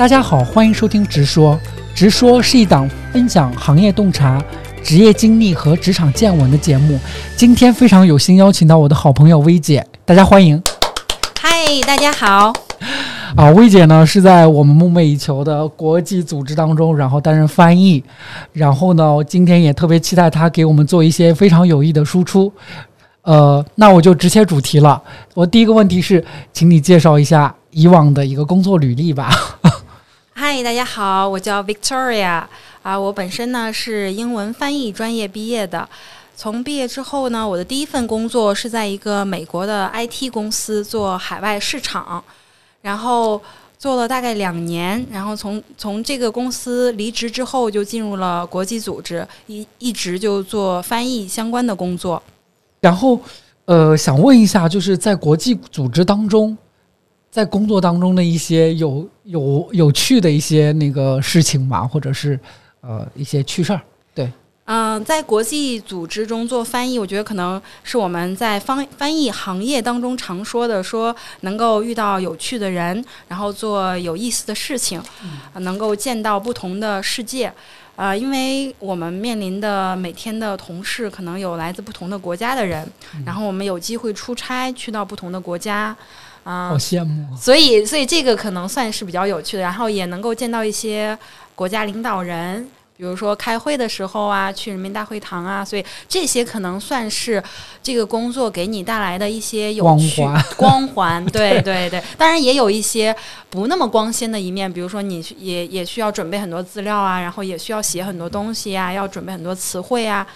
大家好，欢迎收听《直说》。直说是一档分享行业洞察、职业经历和职场见闻的节目。今天非常有幸邀请到我的好朋友薇姐，大家欢迎。嗨，大家好。啊，薇姐呢是在我们梦寐以求的国际组织当中，然后担任翻译。然后呢，今天也特别期待她给我们做一些非常有益的输出。呃，那我就直切主题了。我第一个问题是，请你介绍一下以往的一个工作履历吧。嗨，大家好，我叫 Victoria 啊，我本身呢是英文翻译专业毕业的。从毕业之后呢，我的第一份工作是在一个美国的 IT 公司做海外市场，然后做了大概两年，然后从从这个公司离职之后，就进入了国际组织，一一直就做翻译相关的工作。然后，呃，想问一下，就是在国际组织当中。在工作当中的一些有有有趣的一些那个事情嘛，或者是呃一些趣事儿，对，嗯，在国际组织中做翻译，我觉得可能是我们在翻翻译行业当中常说的，说能够遇到有趣的人，然后做有意思的事情，能够见到不同的世界，呃，因为我们面临的每天的同事可能有来自不同的国家的人，然后我们有机会出差去到不同的国家。啊，好羡慕！所以，所以这个可能算是比较有趣的，然后也能够见到一些国家领导人。比如说开会的时候啊，去人民大会堂啊，所以这些可能算是这个工作给你带来的一些有趣光环。对对对，当然也有一些不那么光鲜的一面，比如说你也也需要准备很多资料啊，然后也需要写很多东西啊，要准备很多词汇啊。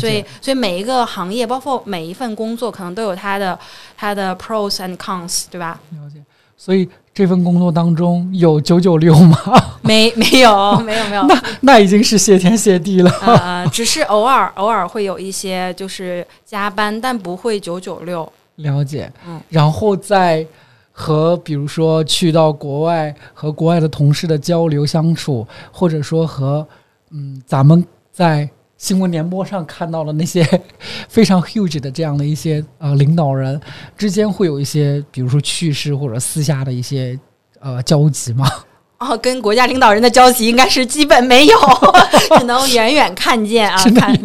所以，所以每一个行业，包括每一份工作，可能都有它的它的 pros and cons，对吧？了解。所以这份工作当中有九九六吗？没，没有，没有，没有。那那已经是谢天谢地了。呃，只是偶尔偶尔会有一些就是加班，但不会九九六。了解。嗯。然后再和比如说去到国外和国外的同事的交流相处，或者说和嗯咱们在。新闻联播上看到了那些 非常 huge 的这样的一些呃领导人之间会有一些，比如说趣事或者私下的一些呃交集吗？哦，跟国家领导人的交集应该是基本没有，只能远远看见啊。看，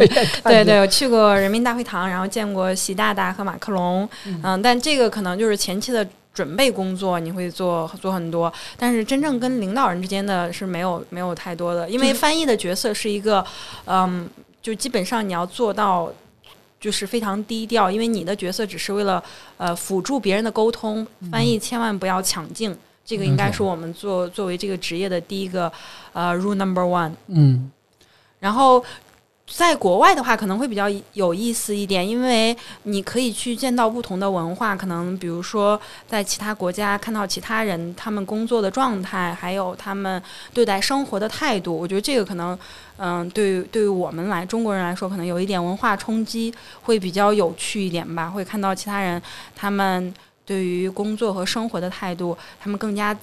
对对，我去过人民大会堂，然后见过习大大和马克龙，嗯，但这个可能就是前期的准备工作，你会做做很多，但是真正跟领导人之间的是没有没有太多的，因为翻译的角色是一个嗯。就基本上你要做到，就是非常低调，因为你的角色只是为了呃辅助别人的沟通，翻译千万不要抢镜，这个应该是我们做作为这个职业的第一个呃 rule number one。嗯，然后。在国外的话，可能会比较有意思一点，因为你可以去见到不同的文化，可能比如说在其他国家看到其他人他们工作的状态，还有他们对待生活的态度。我觉得这个可能，嗯，对于对于我们来中国人来说，可能有一点文化冲击，会比较有趣一点吧。会看到其他人他们对于工作和生活的态度，他们更加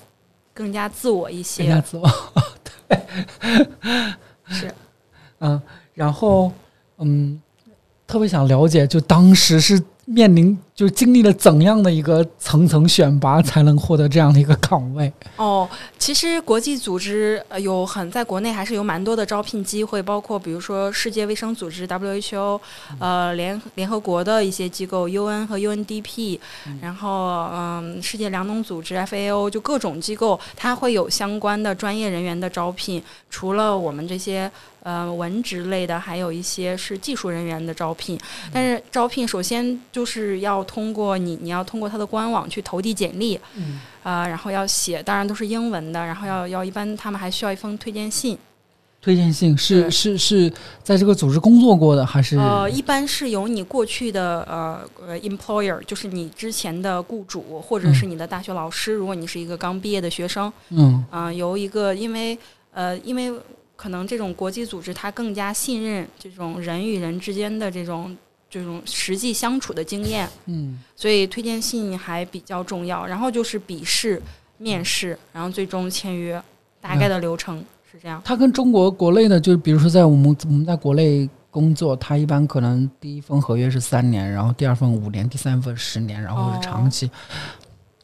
更加自我一些。更加自我，对，是，嗯。然后，嗯，特别想了解，就当时是面临。就经历了怎样的一个层层选拔，才能获得这样的一个岗位？哦，其实国际组织有很在国内还是有蛮多的招聘机会，包括比如说世界卫生组织 WHO，呃联联合国的一些机构 UN 和 UNDP，然后嗯世界粮农组织 FAO，就各种机构它会有相关的专业人员的招聘。除了我们这些呃文职类的，还有一些是技术人员的招聘。但是招聘首先就是要。通过你，你要通过他的官网去投递简历，嗯，啊，然后要写，当然都是英文的，然后要要一般他们还需要一封推荐信。推荐信是是是在这个组织工作过的还是？呃，一般是由你过去的呃呃 employer，就是你之前的雇主或者是你的大学老师，如果你是一个刚毕业的学生，嗯，啊，由一个因为呃因为可能这种国际组织它更加信任这种人与人之间的这种。这种实际相处的经验，嗯，所以推荐信还比较重要。然后就是笔试、面试，然后最终签约，大概的流程是这样。它跟中国国内的，就比如说在我们我们在国内工作，它一般可能第一份合约是三年，然后第二份五年，第三份十年，然后是长期。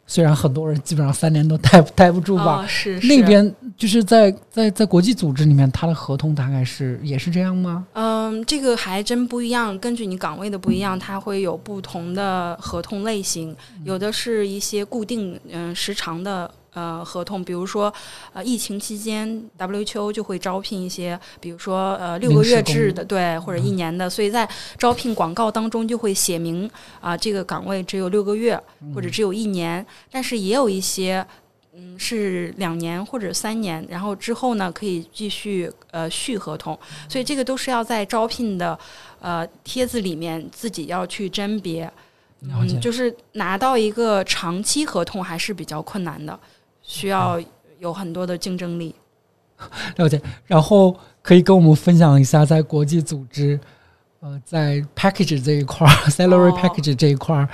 虽然很多人基本上三年都待待不住吧。是那边就是在在在国际组织里面，他的合同大概是也是这样吗？嗯，这个还真不一样，根据你岗位的不一样，它会有不同的合同类型，有的是一些固定嗯时长的。呃，合同，比如说，呃，疫情期间，WQ 就会招聘一些，比如说，呃，六个月制的，对，或者一年的，所以在招聘广告当中就会写明，啊，这个岗位只有六个月，或者只有一年，但是也有一些，嗯，是两年或者三年，然后之后呢可以继续呃续合同，所以这个都是要在招聘的呃帖子里面自己要去甄别，嗯，就是拿到一个长期合同还是比较困难的。需要有很多的竞争力，了解。然后可以跟我们分享一下，在国际组织，呃，在 package 这一块儿，salary package 这一块儿，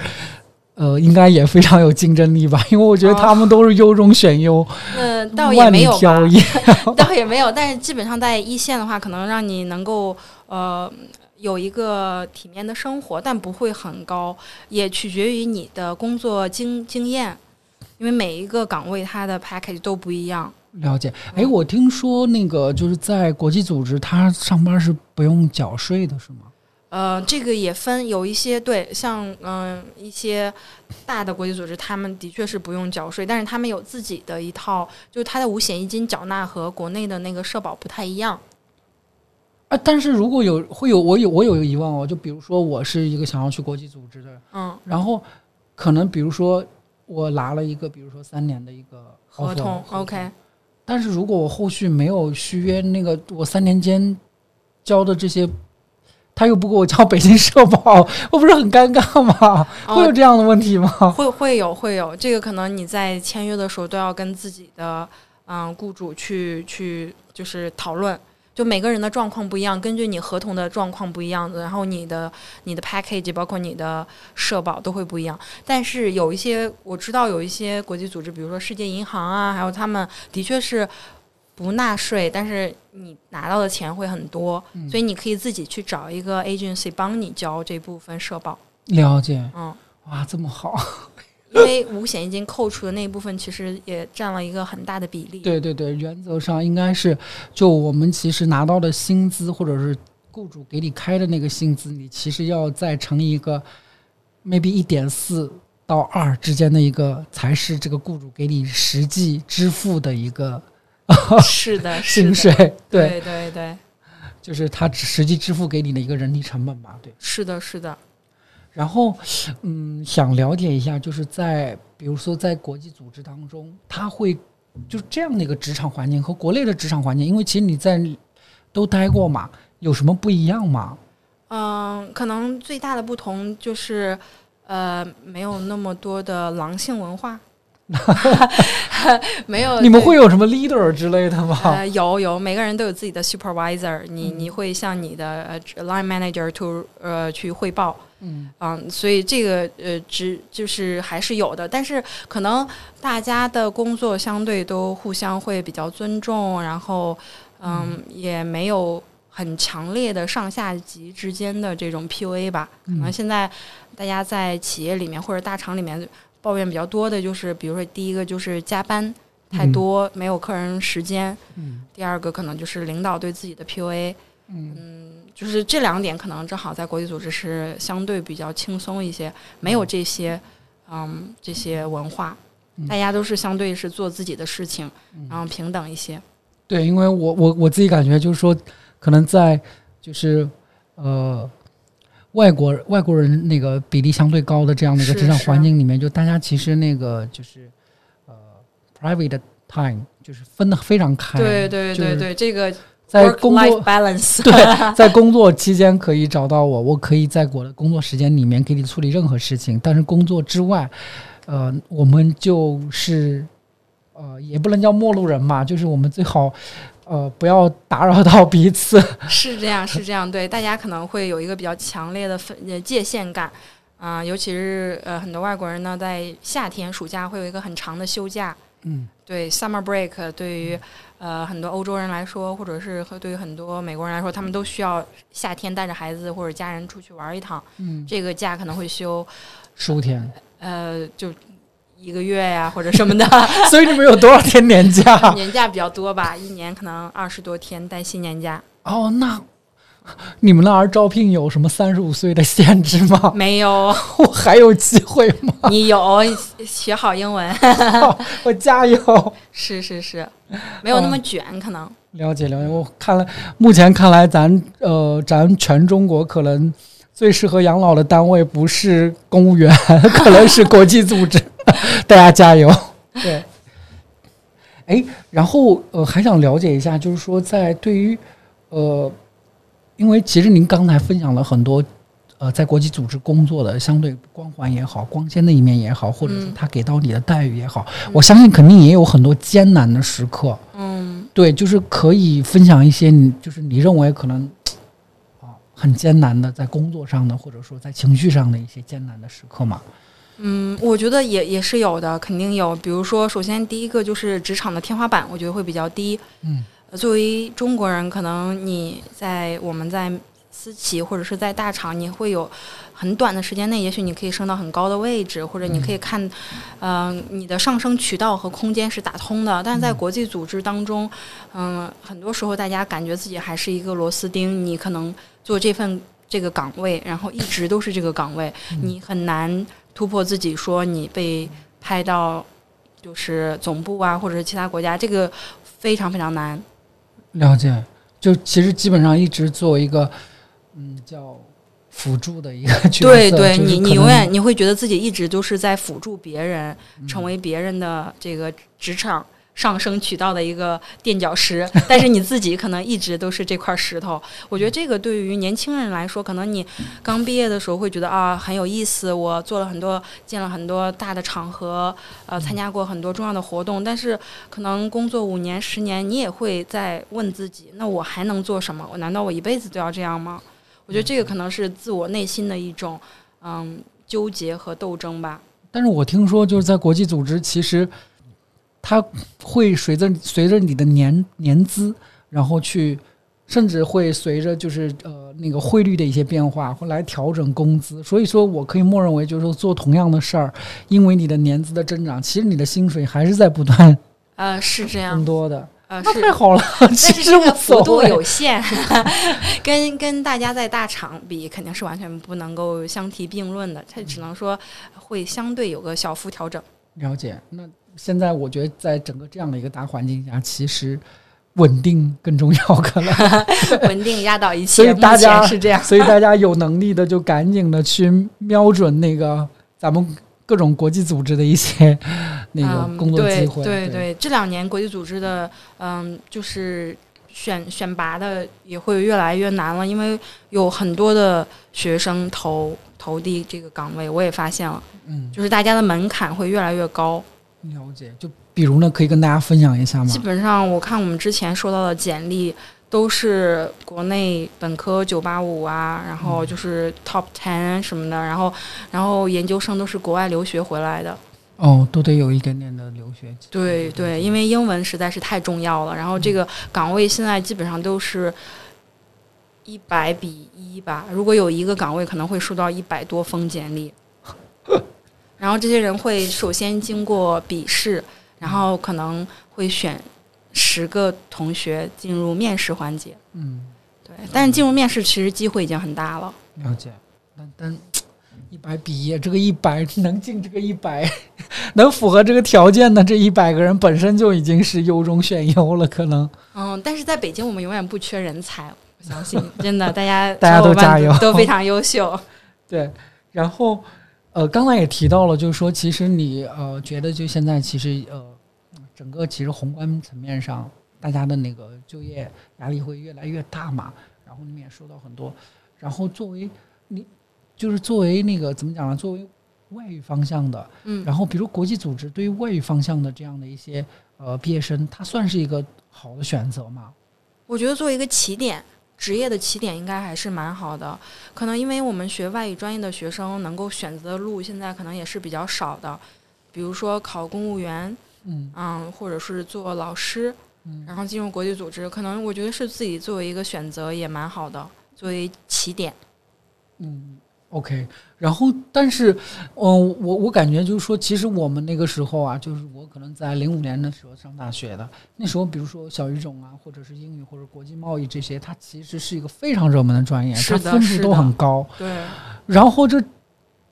呃，应该也非常有竞争力吧？因为我觉得他们都是优中选优，嗯，倒也没有吧，倒也没有。但是基本上在一线的话，可能让你能够呃有一个体面的生活，但不会很高，也取决于你的工作经经验。因为每一个岗位它的 package 都不一样。了解，哎，我听说那个就是在国际组织，他上班是不用缴税的，是吗？呃，这个也分，有一些对，像嗯一些大的国际组织，他们的确是不用缴税，但是他们有自己的一套，就是他的五险一金缴纳和国内的那个社保不太一样。啊，但是如果有会有我有我有一个疑问哦，就比如说我是一个想要去国际组织的，嗯，然后可能比如说。我拿了一个，比如说三年的一个合同，OK。但是如果我后续没有续约，那个我三年间交的这些，他又不给我交北京社保，我不是很尴尬吗？会有这样的问题吗？会会有会有，这个可能你在签约的时候都要跟自己的嗯雇主去去就是讨论。就每个人的状况不一样，根据你合同的状况不一样，然后你的你的 package 包括你的社保都会不一样。但是有一些我知道有一些国际组织，比如说世界银行啊，还有他们的确是不纳税，但是你拿到的钱会很多，所以你可以自己去找一个 agency 帮你交这部分社保。了解，嗯，哇，这么好。因为五险一金扣除的那一部分，其实也占了一个很大的比例。对对对，原则上应该是，就我们其实拿到的薪资，或者是雇主给你开的那个薪资，你其实要再乘一个 maybe 一点四到二之间的一个，才是这个雇主给你实际支付的一个是的薪水。对对对，就是他实际支付给你的一个人力成本吧？对，是的，是的。然后，嗯，想了解一下，就是在比如说在国际组织当中，他会就这样的一个职场环境和国内的职场环境，因为其实你在都待过嘛，有什么不一样吗？嗯，可能最大的不同就是，呃，没有那么多的狼性文化。没有，你们会有什么 leader 之类的吗？呃，有有，每个人都有自己的 supervisor，你你会向你的 line manager to 呃去汇报。嗯啊，所以这个呃，只就是还是有的，但是可能大家的工作相对都互相会比较尊重，然后嗯，也没有很强烈的上下级之间的这种 PUA 吧。可能现在大家在企业里面或者大厂里面抱怨比较多的就是，比如说第一个就是加班太多，没有客人时间；嗯，第二个可能就是领导对自己的 PUA。嗯。就是这两点可能正好在国际组织是相对比较轻松一些，没有这些，嗯，这些文化，大家都是相对是做自己的事情，然后平等一些。对，因为我我我自己感觉就是说，可能在就是呃外国外国人那个比例相对高的这样的一个职场环境里面，就大家其实那个就是呃 private time 就是分的非常开。对对对对，这个。在工作 对，在工作期间可以找到我，我可以在我的工作时间里面给你处理任何事情。但是工作之外，呃，我们就是呃，也不能叫陌路人嘛，就是我们最好呃不要打扰到彼此。是这样，是这样，对，大家可能会有一个比较强烈的分界限感啊，尤其是呃很多外国人呢，在夏天暑假会有一个很长的休假。嗯，对，summer break 对于呃很多欧洲人来说，或者是对于很多美国人来说，他们都需要夏天带着孩子或者家人出去玩一趟。嗯，这个假可能会休十五天。呃，就一个月呀，或者什么的。所以你们有多少天年假？年假比较多吧，一年可能二十多天带薪年假。哦，那 你们那儿招聘有什么三十五岁的限制吗？没有，我还有机会吗？你有，学好英文，我加油。是是是，没有那么卷，可能。了解了解，我看来目前看来，咱呃，咱全中国可能最适合养老的单位不是公务员，可能是国际组织。大家加油！对。哎，然后呃，还想了解一下，就是说，在对于呃，因为其实您刚才分享了很多呃，在国际组织工作的相对光环也好、光鲜的一面也好，或者是他给到你的待遇也好，我相信肯定也有很多艰难的时刻。嗯，对，就是可以分享一些你就是你认为可能啊很艰难的在工作上的，或者说在情绪上的一些艰难的时刻嘛。嗯，我觉得也也是有的，肯定有。比如说，首先第一个就是职场的天花板，我觉得会比较低。嗯，作为中国人，可能你在我们在私企或者是在大厂，你会有很短的时间内，也许你可以升到很高的位置，或者你可以看，嗯，你的上升渠道和空间是打通的。但是在国际组织当中，嗯，很多时候大家感觉自己还是一个螺丝钉，你可能做这份这个岗位，然后一直都是这个岗位，你很难。突破自己，说你被派到就是总部啊，或者是其他国家，这个非常非常难。了解，就其实基本上一直做一个嗯叫辅助的一个角色。对对，你你永远你会觉得自己一直都是在辅助别人，成为别人的这个职场。上升渠道的一个垫脚石，但是你自己可能一直都是这块石头。我觉得这个对于年轻人来说，可能你刚毕业的时候会觉得啊很有意思，我做了很多，见了很多大的场合，呃，参加过很多重要的活动。但是可能工作五年、十年，你也会在问自己：那我还能做什么？我难道我一辈子都要这样吗？我觉得这个可能是自我内心的一种嗯纠结和斗争吧。但是我听说就是在国际组织，其实。它会随着随着你的年年资，然后去，甚至会随着就是呃那个汇率的一些变化，会来调整工资。所以说我可以默认为，就是说做同样的事儿，因为你的年资的增长，其实你的薪水还是在不断呃 是这样更多的呃那太好了。但是这个幅度有限，跟跟大家在大厂比，肯定是完全不能够相提并论的。它只能说会相对有个小幅调整。了解那。现在我觉得，在整个这样的一个大环境下，其实稳定更重要，可能 稳定压倒一切。所以大家是这样，所以大家有能力的就赶紧的去瞄准那个咱们各种国际组织的一些那个工作机会。对对，这两年国际组织的嗯，就是选选拔的也会越来越难了，因为有很多的学生投投递这个岗位，我也发现了，嗯，就是大家的门槛会越来越高。了解，就比如呢，可以跟大家分享一下吗？基本上，我看我们之前收到的简历都是国内本科九八五啊，然后就是 top ten 什么的，然后然后研究生都是国外留学回来的。哦，都得有一点点的留学。对对，因为英文实在是太重要了。然后这个岗位现在基本上都是一百比一吧，如果有一个岗位，可能会收到一百多封简历。然后这些人会首先经过笔试，然后可能会选十个同学进入面试环节。嗯，对。但是进入面试其实机会已经很大了。了解。但但一百比一，这个一百能进这个一百，能符合这个条件的这一百个人本身就已经是优中选优了，可能。嗯，但是在北京我们永远不缺人才，我相信真的，大家 大家都加油，都非常优秀。对，然后。呃，刚才也提到了，就是说，其实你呃觉得，就现在其实呃，整个其实宏观层面上，大家的那个就业压力会越来越大嘛。然后你们也说到很多，然后作为你就是作为那个怎么讲呢？作为外语方向的，嗯，然后比如国际组织对于外语方向的这样的一些呃毕业生，他算是一个好的选择吗？我觉得作为一个起点。职业的起点应该还是蛮好的，可能因为我们学外语专业的学生能够选择的路现在可能也是比较少的，比如说考公务员，嗯，或者是做老师，嗯。然后进入国际组织，可能我觉得是自己作为一个选择也蛮好的，作为起点。嗯，OK，然后但是，嗯，我我感觉就是说，其实我们那个时候啊，就是我可能在零五年的时候上大学的，那时候比如说小语种啊，或者是英语或者国际贸易这些，它其实是一个非常热门的专业，它分数都很高。对。然后这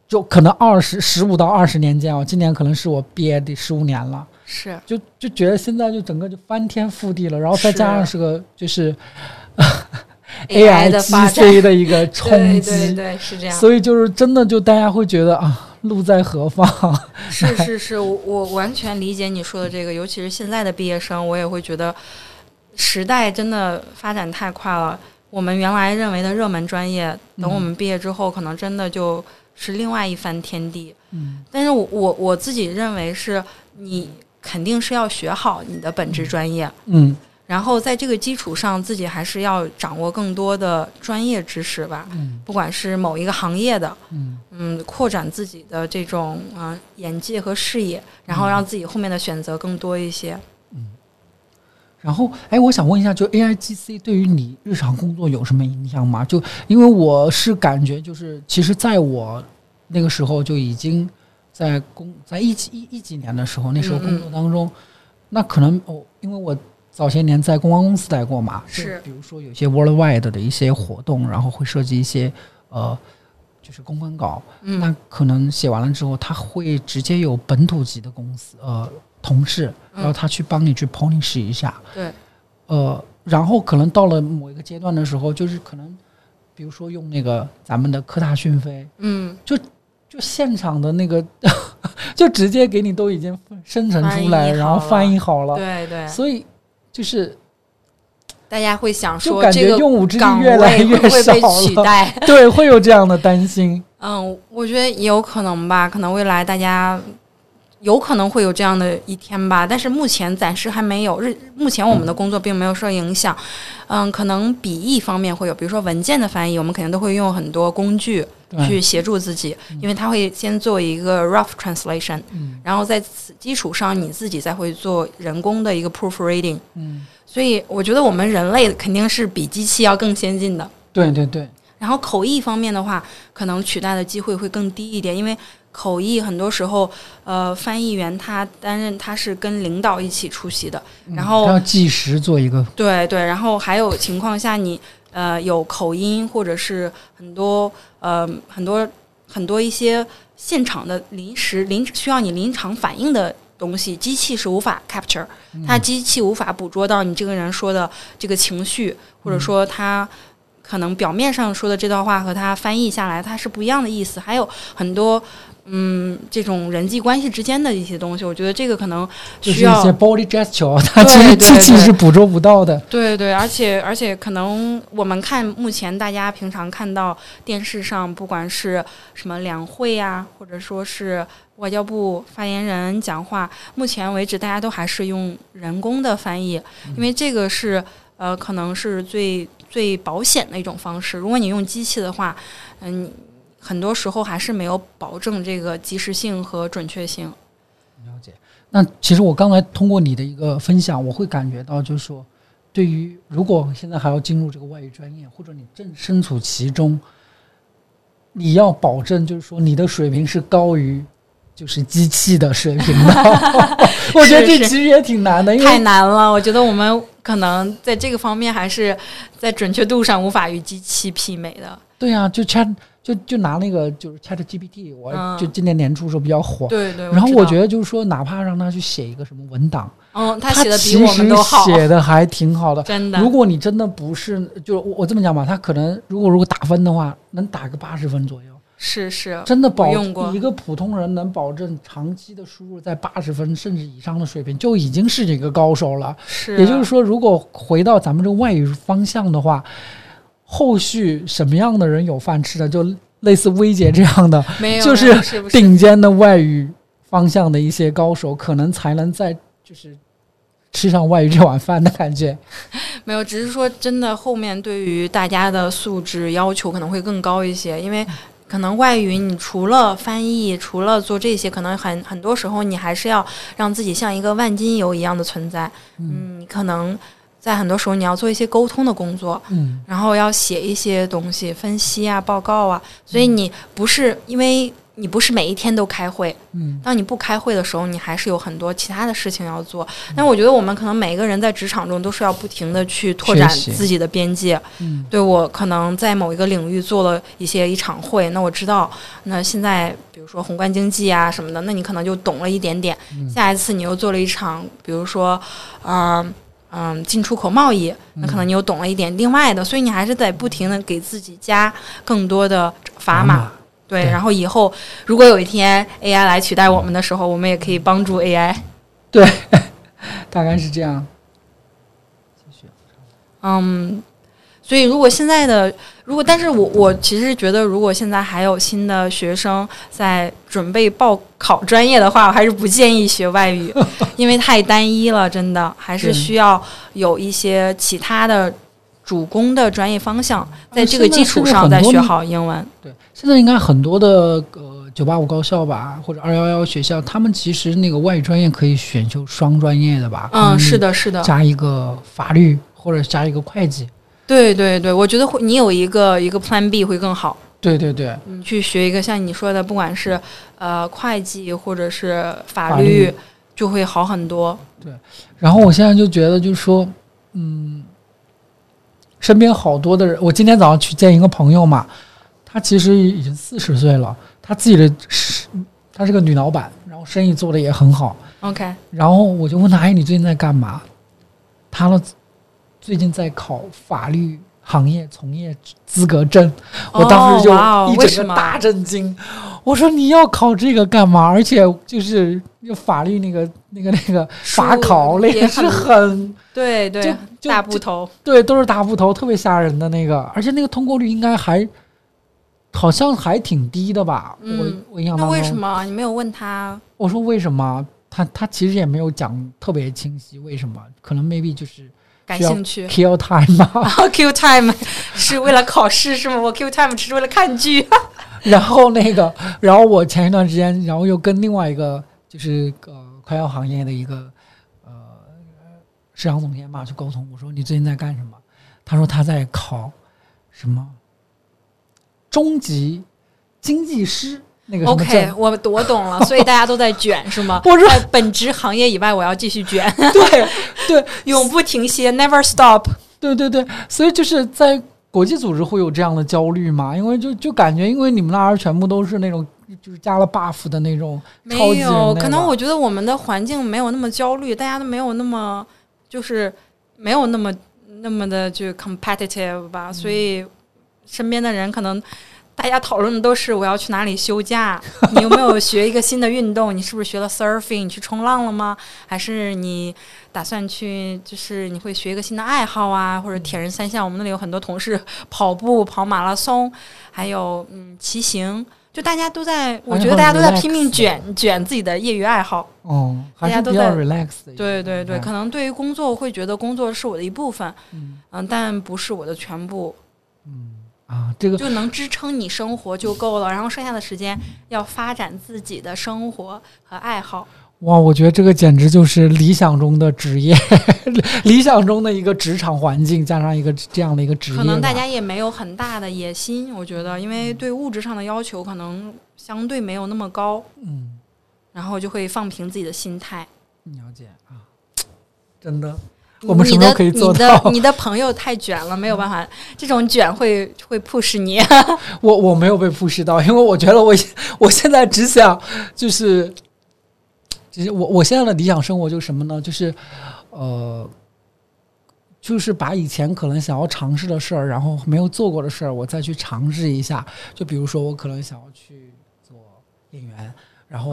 就可能二十十五到二十年间啊，今年可能是我毕业第十五年了，是。就就觉得现在就整个就翻天覆地了，然后再加上是个就是。AI 的 GC 的一个冲击，对对是这样。所以就是真的，就大家会觉得啊，路在何方？是 是是，我我完全理解你说的这个，尤其是现在的毕业生，我也会觉得时代真的发展太快了。我们原来认为的热门专业，等我们毕业之后，可能真的就是另外一番天地。嗯，但是我我我自己认为是，你肯定是要学好你的本职专业。嗯。然后在这个基础上，自己还是要掌握更多的专业知识吧。嗯，不管是某一个行业的，嗯嗯，扩展自己的这种啊眼界和视野，然后让自己后面的选择更多一些。嗯。然后，哎，我想问一下，就 A I G C 对于你日常工作有什么影响吗？就因为我是感觉，就是其实在我那个时候就已经在工在一几一一几年的时候，那时候工作当中，那可能哦，因为我。早些年在公关公司待过嘛，是，比如说有些 worldwide 的一些活动，然后会设计一些呃，就是公关稿，嗯。那可能写完了之后，他会直接有本土级的公司呃同事，然后他去帮你去 polish 一下，对，呃，然后可能到了某一个阶段的时候，就是可能比如说用那个咱们的科大讯飞，嗯，就就现场的那个，就直接给你都已经生成出来，然后翻译好了，对对，所以。就是大家会想说，感觉用武之地越来越少了，对，会有这样的担心。嗯，我觉得也有可能吧，可能未来大家有可能会有这样的一天吧，但是目前暂时还没有。日目前我们的工作并没有受影响。嗯，可能笔译方面会有，比如说文件的翻译，我们肯定都会用很多工具去协助自己，因为他会先做一个 rough translation，然后在此基础上，你自己再会做人工的一个 proofreading。嗯，所以我觉得我们人类肯定是比机器要更先进的。对对对。然后口译方面的话，可能取代的机会会更低一点，因为。口译很多时候，呃，翻译员他担任他是跟领导一起出席的，然后要计时做一个。对对，然后还有情况下你呃有口音或者是很多呃很多很多一些现场的临时临需要你临场反应的东西，机器是无法 capture，它机器无法捕捉到你这个人说的这个情绪，或者说他可能表面上说的这段话和他翻译下来它是不一样的意思，还有很多。嗯，这种人际关系之间的一些东西，我觉得这个可能需要一些 body gesture，它其实机器是捕捉不到的。对对，而且而且可能我们看目前大家平常看到电视上，不管是什么两会呀，或者说是外交部发言人讲话，目前为止大家都还是用人工的翻译，因为这个是呃可能是最最保险的一种方式。如果你用机器的话，嗯。很多时候还是没有保证这个及时性和准确性。了解。那其实我刚才通过你的一个分享，我会感觉到，就是说，对于如果现在还要进入这个外语专业，或者你正身处其中，你要保证就是说你的水平是高于就是机器的水平的。我觉得这其实也挺难的，因为太难了。我觉得我们可能在这个方面还是在准确度上无法与机器媲美的。对呀，就 Chat。就就拿那个就是 Chat GPT，我就今年年初的时候比较火，对对。然后我觉得就是说，哪怕让他去写一个什么文档，嗯，他写的比我们都好，写的还挺好的。真的，如果你真的不是，就我我这么讲吧，他可能如果如果打分的话，能打个八十分左右。是是，真的保一个普通人能保证长期的输入在八十分甚至以上的水平，就已经是一个高手了。是，也就是说，如果回到咱们这个外语方向的话，后续什么样的人有饭吃的就。类似薇姐这样的，就是顶尖的外语方向的一些高手，可能才能在就是吃上外语这碗饭的感觉。没有，只是说真的，后面对于大家的素质要求可能会更高一些，因为可能外语你除了翻译，除了做这些，可能很很多时候你还是要让自己像一个万金油一样的存在。嗯，你可能。在很多时候你要做一些沟通的工作，嗯，然后要写一些东西、分析啊、报告啊，所以你不是因为。你不是每一天都开会，嗯，当你不开会的时候，你还是有很多其他的事情要做。但我觉得我们可能每一个人在职场中都是要不停的去拓展自己的边界。嗯，对我可能在某一个领域做了一些一场会，那我知道，那现在比如说宏观经济啊什么的，那你可能就懂了一点点。下一次你又做了一场，比如说，呃，嗯，进出口贸易，那可能你又懂了一点另外的，所以你还是得不停的给自己加更多的砝码。对，然后以后如果有一天 AI 来取代我们的时候，我们也可以帮助 AI。对，大概是这样。继续。嗯，所以如果现在的，如果但是我我其实觉得，如果现在还有新的学生在准备报考专业的话，我还是不建议学外语，因为太单一了，真的还是需要有一些其他的。主攻的专业方向，在这个基础上再学好英文。对，现在应该很多的呃九八五高校吧，或者二幺幺学校，他们其实那个外语专业可以选修双专业的吧？嗯，是的，是的，加一个法律或者加一个会计。对对对，我觉得会，你有一个一个 Plan B 会更好。对对对，你去学一个像你说的，不管是呃会计或者是法律，就会好很多。对，然后我现在就觉得，就是说，嗯。身边好多的人，我今天早上去见一个朋友嘛，他其实已经四十岁了，他自己的是，她是个女老板，然后生意做的也很好。OK，然后我就问他，哎，你最近在干嘛？她呢，最近在考法律行业从业资格证。我当时就一整个大震惊。我说你要考这个干嘛？而且就是法律那个那个那个法考，那个是很对对，大部头，对，都是大部头，特别吓人的那个。而且那个通过率应该还好像还挺低的吧？我我印象当中。那为什么你没有问他？我说为什么？他他其实也没有讲特别清晰为什么？可能 maybe 就是感兴趣，kill time 嘛？kill time 是为了考试是吗？我 kill time 只是为了看剧。然后那个，然后我前一段时间，然后又跟另外一个就是呃快药行业的一个呃市场总监嘛去沟通，我说你最近在干什么？他说他在考什么中级经济师那个 OK，我我懂了，所以大家都在卷是吗？我说本职行业以外，我要继续卷，对对，永不停歇，Never stop，对对对，所以就是在。国际组织会有这样的焦虑吗？因为就就感觉，因为你们那儿全部都是那种就是加了 buff 的那种，没有。可能我觉得我们的环境没有那么焦虑，大家都没有那么就是没有那么那么的就 competitive 吧。所以身边的人可能大家讨论的都是我要去哪里休假，你有没有学一个新的运动？你是不是学了 surfing？你去冲浪了吗？还是你？打算去，就是你会学一个新的爱好啊，或者铁人三项。我们那里有很多同事跑步、跑马拉松，还有嗯骑行。就大家都在，我觉得大家都在拼命卷卷自己的业余爱好。哦，大家都在 relax。对对对，可能对于工作会觉得工作是我的一部分，嗯，但不是我的全部。嗯啊，这个就能支撑你生活就够了，然后剩下的时间要发展自己的生活和爱好。哇，我觉得这个简直就是理想中的职业，理想中的一个职场环境，加上一个这样的一个职业。可能大家也没有很大的野心，我觉得，因为对物质上的要求可能相对没有那么高，嗯，然后就会放平自己的心态。了解啊，真的，我们什么时候可以做到？你的你的朋友太卷了，没有办法，这种卷会会 push 你。我我没有被 push 到，因为我觉得我我现在只想就是。其实我我现在的理想生活就是什么呢？就是，呃，就是把以前可能想要尝试的事儿，然后没有做过的事儿，我再去尝试一下。就比如说，我可能想要去做演员，然后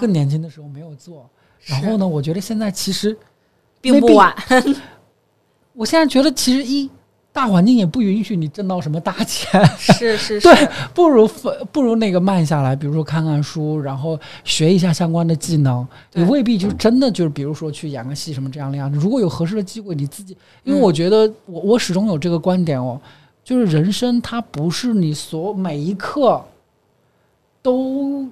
更年轻的时候没有做。然后呢，我觉得现在其实并不晚。我现在觉得其实一。大环境也不允许你挣到什么大钱，是是 是，对，不如不如那个慢下来，比如说看看书，然后学一下相关的技能，你未必就真的就是，比如说去演个戏什么这样那样。如果有合适的机会，你自己，因为我觉得我我始终有这个观点哦，就是人生它不是你所每一刻都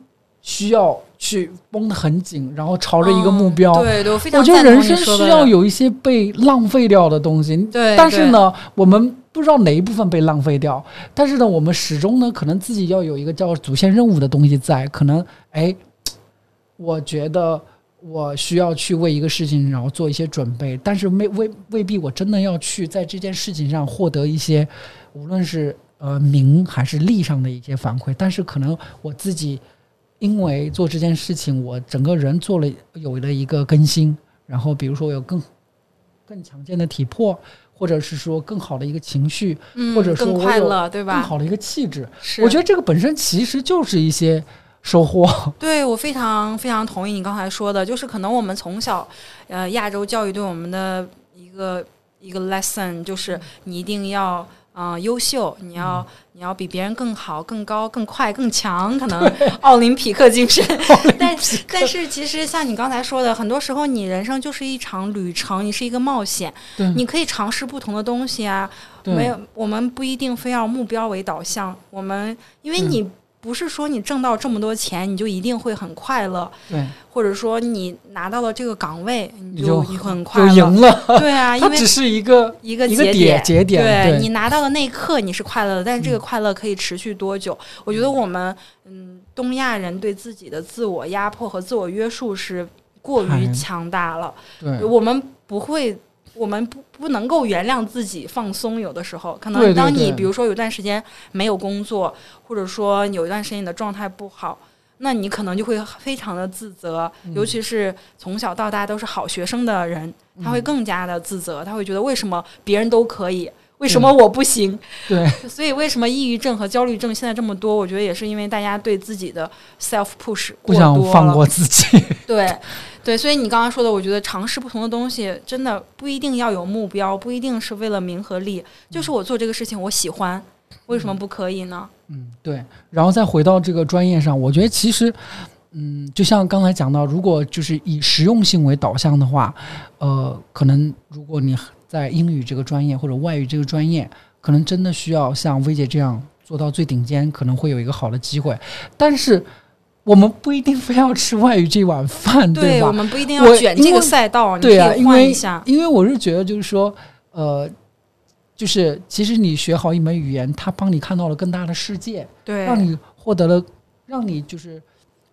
需要去绷得很紧，然后朝着一个目标。对对，我非常我觉得人生需要有一些被浪费掉的东西。对，但是呢，我们不知道哪一部分被浪费掉。但是呢，我们始终呢，可能自己要有一个叫主线任务的东西在。可能，哎，我觉得我需要去为一个事情，然后做一些准备。但是未未未必我真的要去在这件事情上获得一些，无论是呃名还是利上的一些反馈。但是可能我自己。因为做这件事情，我整个人做了有了一个更新，然后比如说我有更更强健的体魄，或者是说更好的一个情绪，或者说快乐，对吧？更好的一个气质，我觉得这个本身其实就是一些收获。对我非常非常同意你刚才说的，就是可能我们从小，呃，亚洲教育对我们的一个一个 lesson 就是你一定要。嗯，优秀，你要你要比别人更好、更高、更快、更强，可能 奥林匹克精神。但但是其实像你刚才说的，很多时候你人生就是一场旅程，你是一个冒险，你可以尝试不同的东西啊。没有，我们不一定非要目标为导向，我们因为你。不是说你挣到这么多钱，你就一定会很快乐，对，或者说你拿到了这个岗位，你就你很快乐，赢了，对啊，它只是一个一个节点，节点，对你拿到的那一刻你是快乐的，但是这个快乐可以持续多久？我觉得我们嗯，东亚人对自己的自我压迫和自我约束是过于强大了，对，我们不会。我们不不能够原谅自己放松，有的时候可能当你比如说有段时间没有工作，或者说有一段时间你的状态不好，那你可能就会非常的自责，尤其是从小到大都是好学生的人，他会更加的自责，他会觉得为什么别人都可以，为什么我不行？对，所以为什么抑郁症和焦虑症现在这么多？我觉得也是因为大家对自己的 self push 不想放过自己。对。对，所以你刚刚说的，我觉得尝试不同的东西，真的不一定要有目标，不一定是为了名和利，就是我做这个事情我喜欢，为什么不可以呢？嗯，对。然后再回到这个专业上，我觉得其实，嗯，就像刚才讲到，如果就是以实用性为导向的话，呃，可能如果你在英语这个专业或者外语这个专业，可能真的需要像薇姐这样做到最顶尖，可能会有一个好的机会，但是。我们不一定非要吃外语这碗饭，对吧？我们不一定要卷这个赛道，对啊，因为下。因为我是觉得，就是说，呃，就是其实你学好一门语言，它帮你看到了更大的世界，对，让你获得了，让你就是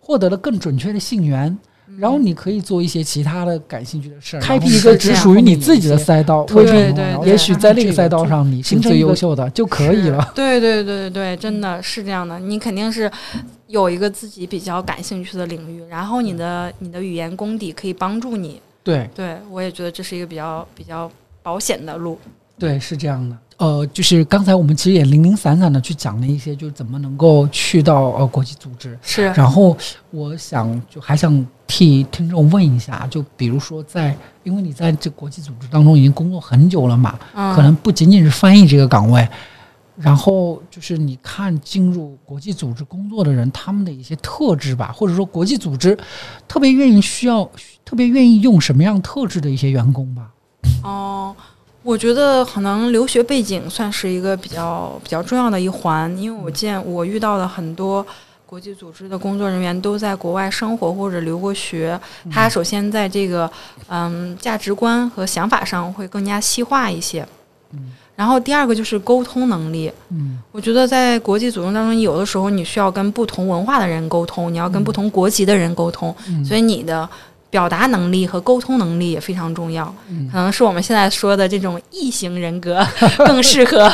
获得了更准确的信源，然后你可以做一些其他的感兴趣的事儿，开辟一个只属于你自己的赛道，对对，也许在那个赛道上你是最优秀的就可以了。对对对对对，真的是这样的，你肯定是。有一个自己比较感兴趣的领域，然后你的你的语言功底可以帮助你。对，对我也觉得这是一个比较比较保险的路。对，是这样的。呃，就是刚才我们其实也零零散散的去讲了一些，就是怎么能够去到呃国际组织。是。然后我想就还想替听众问一下，就比如说在，因为你在这国际组织当中已经工作很久了嘛，可能不仅仅是翻译这个岗位。然后就是你看进入国际组织工作的人，他们的一些特质吧，或者说国际组织特别愿意需要、特别愿意用什么样特质的一些员工吧。哦，我觉得可能留学背景算是一个比较比较重要的一环，因为我见我遇到的很多国际组织的工作人员都在国外生活或者留过学，他首先在这个嗯价值观和想法上会更加西化一些。嗯。然后第二个就是沟通能力，嗯，我觉得在国际组织当中，有的时候你需要跟不同文化的人沟通，你要跟不同国籍的人沟通，所以你的表达能力和沟通能力也非常重要。可能是我们现在说的这种异型人格 更适合。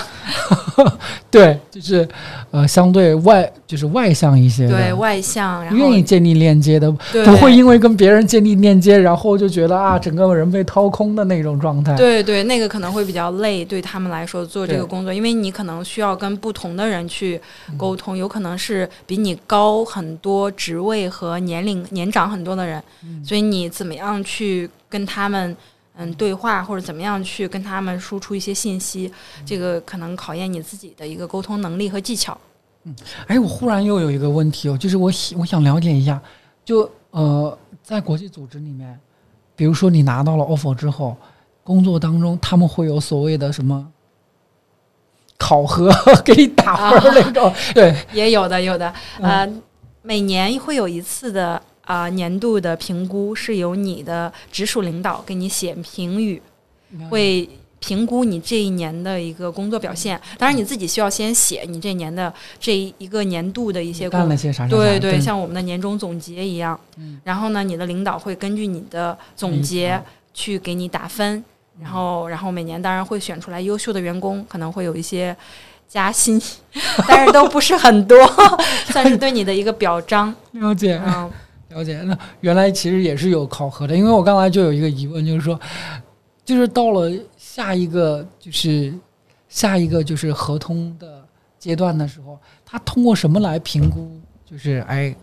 对，就是呃，相对外就是外向一些，对外向，然后愿意建立链接的，不会因为跟别人建立链接，然后就觉得啊，整个人被掏空的那种状态。对对，那个可能会比较累，对他们来说做这个工作，因为你可能需要跟不同的人去沟通，有可能是比你高很多职位和年龄年长很多的人，所以你怎么样去跟他们？嗯，对话或者怎么样去跟他们输出一些信息，这个可能考验你自己的一个沟通能力和技巧。嗯，哎，我忽然又有一个问题哦，就是我我想了解一下，就呃，在国际组织里面，比如说你拿到了 offer 之后，工作当中他们会有所谓的什么考核，给你打分那种？对，也有的，有的。呃，每年会有一次的啊、年度的评估，是由你的直属领导给你写评语，会评估你这一年的一个工作表现。当然，你自己需要先写你这年的这一个年度的一些工干了些啥啥啥？对对，像我们的年终总结一样。嗯然后呢，你的领导会根据你的总结去给你打分，然后然后每年当然会选出来优秀的员工，可能会有一些加薪，但是都不是很多，算是对你的一个表彰。了解。嗯，了解，那原来其实也是有考核的，因为我刚才就有一个疑问，就是说，就是到了下一个就是下一个就是合同的阶段的时候，他通过什么来评估？就是哎，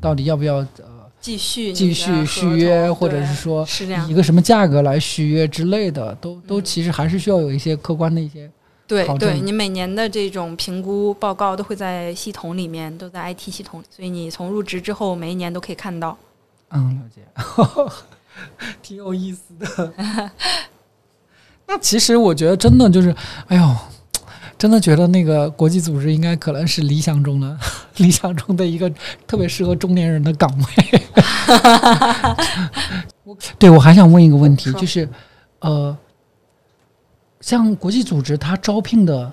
到底要不要呃继续继续续约，或者是说一。个什么价格来续约之类的，都都嗯其实还是需要有一些客观的一些考对对，你每年的这种评估报告都会在系统里面，都在 IT 系统里，所以你从入职之后，每一年都可以看到。嗯，了解，挺有意思的。那其实我觉得真的就是，哎呦，真的觉得那个国际组织应该可能是理想中的 理想中的一个特别适合中年人的岗位。我 对我还想问一个问题，就是呃，像国际组织它招聘的，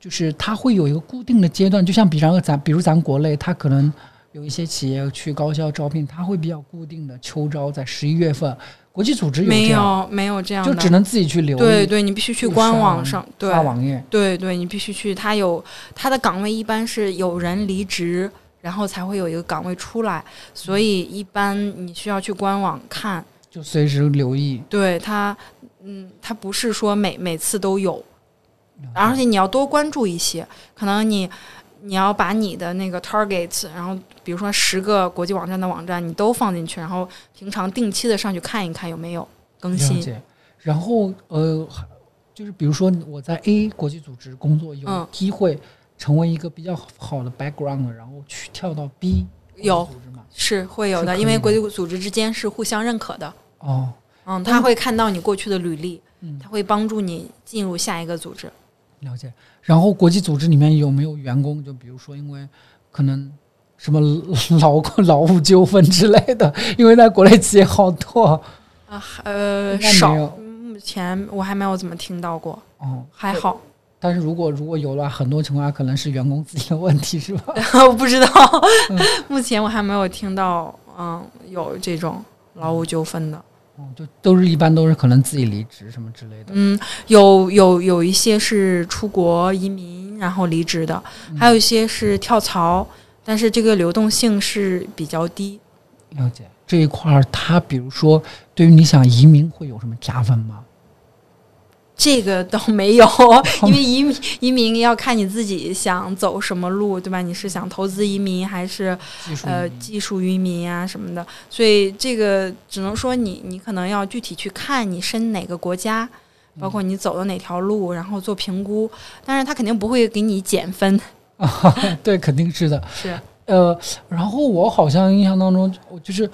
就是它会有一个固定的阶段，就像比方说咱比如咱国内，它可能有一些企业去高校招聘，它会比较固定的秋招在十一月份。国际组织有没，有没有这样的，就只能自己去留意，对对，你必须去官网上，对发网页。对对，你必须去。它有它的岗位一般是有人离职，然后才会有一个岗位出来，所以一般你需要去官网看。就随时留意，对他，嗯，它不是说每每次都有，而且你要多关注一些，可能你。你要把你的那个 target，然后比如说十个国际网站的网站，你都放进去，然后平常定期的上去看一看有没有更新。然后呃，就是比如说我在 A 国际组织工作，有嗯机会成为一个比较好的 background，然后去跳到 B 有？是会有的因为国际组织之间是互相认可的。哦，嗯，他会看到你过去的履历，嗯他会帮助你进入下一个组织。了解。然后国际组织里面有没有员工？就比如说，因为可能什么劳劳务纠纷之类的，因为在国内企业好多啊，呃，少，目前我还没有怎么听到过，哦。还好，但是如果如果有的话，很多情况下可能是员工自己的问题，是吧？我不知道，嗯 目前我还没有听到，嗯，有这种劳务纠纷的。哦，就都是一般都是可能自己离职什么之类的。嗯，有有有一些是出国移民然后离职的，嗯还有一些是跳槽，但是这个流动性是比较低。了解这一块儿，它比如说对于你想移民会有什么加分吗？这个倒没有，因为移民移民要看你自己想走什么路，对吧？你是想投资移民还是呃技术移民啊什么的？所以这个只能说你你可能要具体去看你申哪个国家，包括你走的哪条路，然后做评估。但是他肯定不会给你减分，对，肯定是的。是呃，然后我好像印象当中，我就是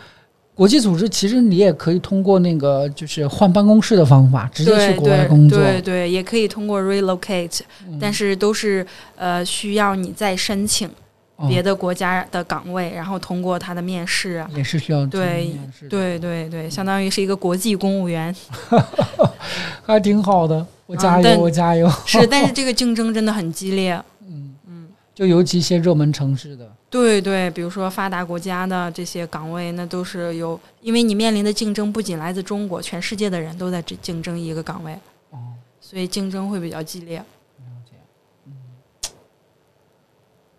国际组织，其实你也可以通过那个就是换办公室的方法，直接去国外工作。对对，也可以通过 relocate，、嗯但是都是呃需要你再申请哦别的国家的岗位，然后通过他的面试啊。也是需要对对对对，相当于是一个国际公务员。还挺好的。我加油，嗯我加油。是，但是 这个竞争真的很激烈。就尤其一些热门城市的，对对，比如说发达国家的这些岗位，那都是有，因为你面临的竞争不仅来自中国，全世界的人都在竞竞争一个岗位，哦，所以竞争会比较激烈。了解。嗯，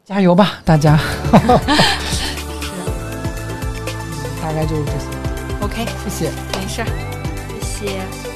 加油吧，大家。大概就是这些，OK，谢谢。没事儿，谢谢。